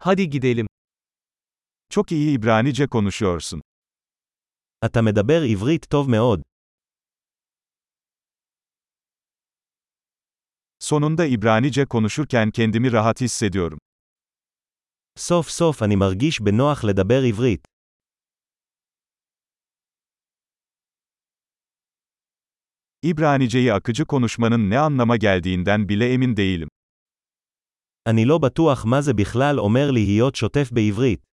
Hadi gidelim. Çok iyi İbranice konuşuyorsun. אתה מדבר עברית טוב מאוד. Sonunda İbranice konuşurken kendimi rahat hissediyorum. סוף סוף אני מרגיש בנוח לדבר עברית. İbraniceyi akıcı konuşmanın ne anlama geldiğinden bile emin değilim. אני לא בטוח מה זה בכלל אומר להיות שוטף בעברית.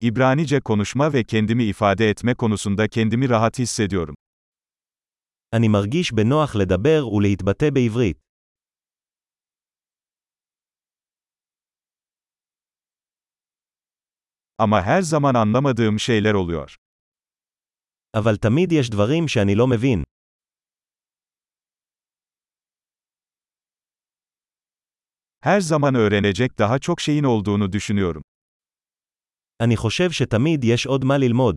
İbranice konuşma ve kendimi ifade etme konusunda kendimi rahat hissediyorum. אני מרגיש בנוח לדבר ולהתבטא בעברית. Ama her zaman anlamadığım şeyler oluyor. אבל תמיד יש דברים שאני לא מבין. Her zaman öğrenecek daha çok şeyin olduğunu düşünüyorum. אני חושב שתמיד יש עוד מה ללמוד.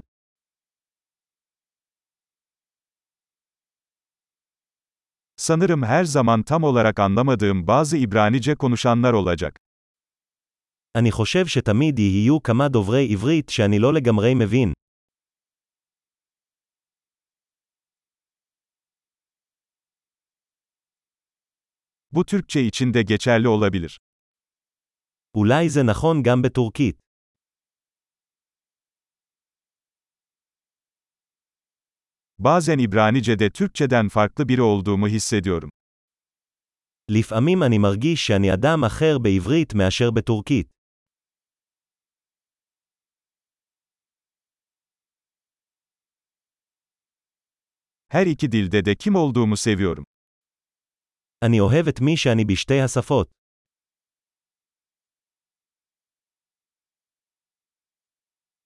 Sanırım her zaman tam olarak anlamadığım bazı İbranice konuşanlar olacak. אני חושב שתמיד יהיו כמה דוברי עברית שאני לא לגמרי מבין. Bu Türkçe için de geçerli olabilir. אולי זה נכון גם בטורקית. Bazen İbranice'de Türkçeden farklı biri olduğumu hissediyorum. לפעמים אני מרגיש שאני אדם אחר בעברית מאשר בטורקית. Her iki dilde de kim olduğumu seviyorum. אני אוהב את מי שאני בשתי השפות.